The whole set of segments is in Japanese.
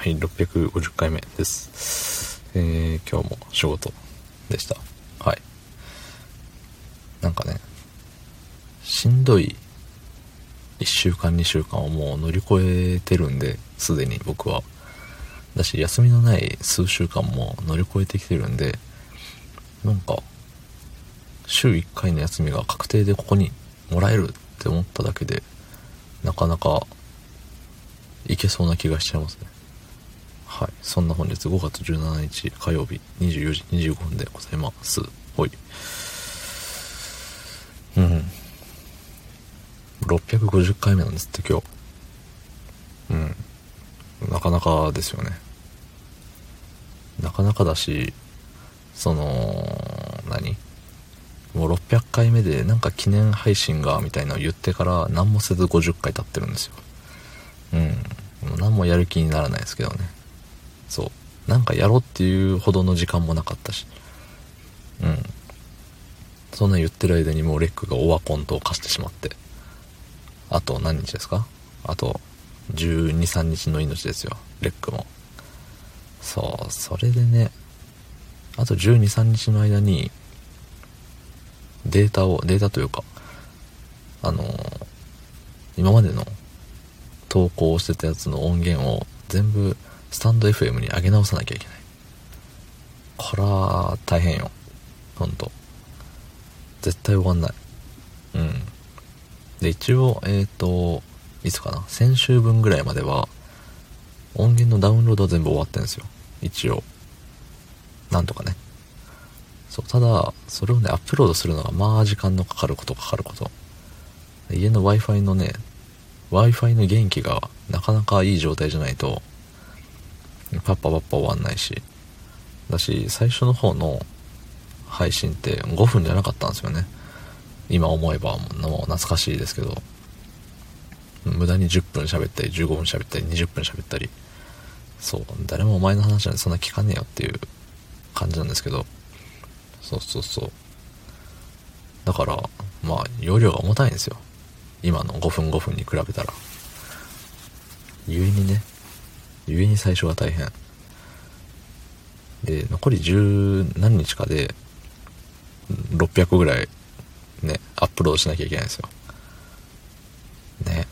はい、650回目です。えー、今日も仕事でした。はい。なんかね、しんどい1週間2週間をもう乗り越えてるんで、すでに僕は。だし、休みのない数週間も乗り越えてきてるんで、なんか、週1回の休みが確定でここにもらえるって思っただけで、なかなかいけそうな気がしちゃいますね。はい。そんな本日5月17日火曜日24時25分でございます。ほい。うん。650回目なんですって今日。うん。なかなかですよね。なかなかだし、その、何？もう600回目でなんか記念配信がみたいなのを言ってから何もせず50回経ってるんですよ。うん。もう何もやる気にならないですけどね。そう。なんかやろうっていうほどの時間もなかったし。うん。そんな言ってる間にもうレックがオワコンと化してしまって。あと何日ですか？あと12、3日の命ですよ。レックも。そうそれでね。あと12、3日の間にデータをデータというかあのー、今までの投稿してたやつの音源を全部スタンド FM に上げ直さなきゃいけない。これは大変よ。ほんと。絶対終わんない。うん。で、一応、えっ、ー、と、いつかな？先週分ぐらいまでは、音源のダウンロードは全部終わってんですよ。一応。なんとかね。そう、ただ、それをね、アップロードするのが、まあ時間のかかることかかること。家の Wi-Fi のね、Wi-Fi の元気がなかなかいい状態じゃないと、パッパパッパ終わんないし。だし、最初の方の配信って5分じゃなかったんですよね。今思えばもう懐かしいですけど、無駄に10分喋ったり、15分喋ったり、20分喋ったり、そう、誰もお前の話なんてそんな聞かねえよっていう感じなんですけど、そうそうそう。だから、まあ、容量が重たいんですよ。今の5分5分に比べたら。故にね、故に最初は大変。で、残り十何日かで、600ぐらい、ね、アップロードしなきゃいけないんですよ。ね。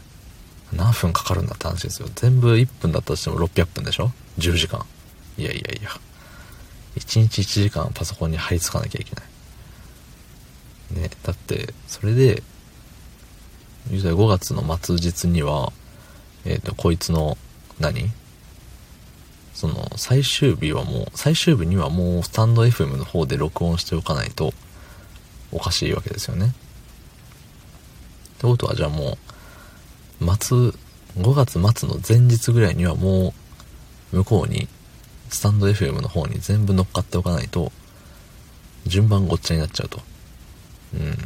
何分かかるんだって話ですよ。全部1分だったとしても600分でしょ ?10 時間。いやいやいや。1日1時間パソコンに貼り付かなきゃいけない。ね、だって、それで、5月の末日には、えっ、ー、と、こいつの何、その、最終日はもう、最終日にはもう、スタンド FM の方で録音しておかないと、おかしいわけですよね。ってことは、じゃあもう、末、5月末の前日ぐらいにはもう、向こうに、スタンド FM の方に全部乗っかっておかないと、順番ごっちゃになっちゃうと。うん。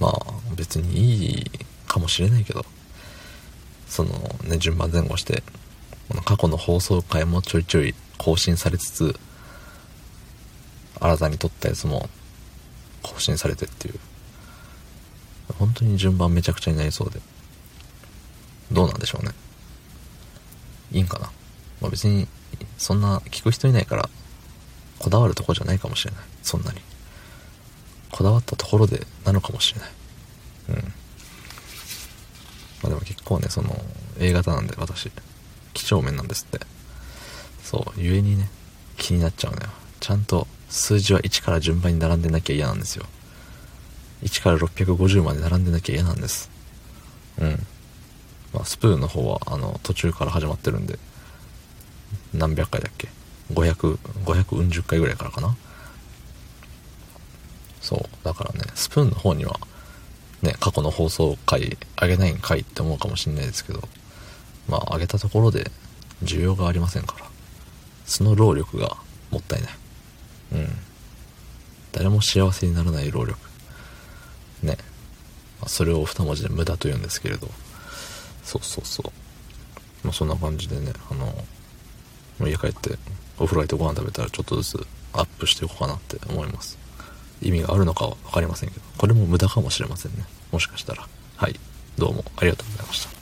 まあ、別にいいかもしれないけど、そのね、順番前後して、この過去の放送回もちょいちょい更新されつつ、新たに撮ったやつも更新されてっていう。本当に順番めちゃくちゃになりそうで。どうなんでしょうね。いいんかな。まあ、別に、そんな聞く人いないから、こだわるとこじゃないかもしれない。そんなに。こだわったところでなのかもしれない。うん。まあでも結構ね、その、A 型なんで私。几帳面なんですって。そう、ゆえにね、気になっちゃうのよ。ちゃんと数字は1から順番に並んでなきゃ嫌なんですよ。1から650まで並んでなきゃ嫌なんです。うん。まあ、スプーンの方は、あの、途中から始まってるんで、何百回だっけ ?500、500うん十回ぐらいからかな？そう。だからね、スプーンの方には、ね、過去の放送回、あげないんかいって思うかもしんないですけど、まあ、上げたところで需要がありませんから。その労力がもったいない。うん。誰も幸せにならない労力。ね。まあ、それを二文字で無駄と言うんですけれど。そうそうそう。まあ、そんな感じでね、あの、家帰ってお風呂入ってご飯食べたらちょっとずつアップしていこうかなって思います。意味があるのかは分かりませんけど、これも無駄かもしれませんね。もしかしたら。はい。どうもありがとうございました。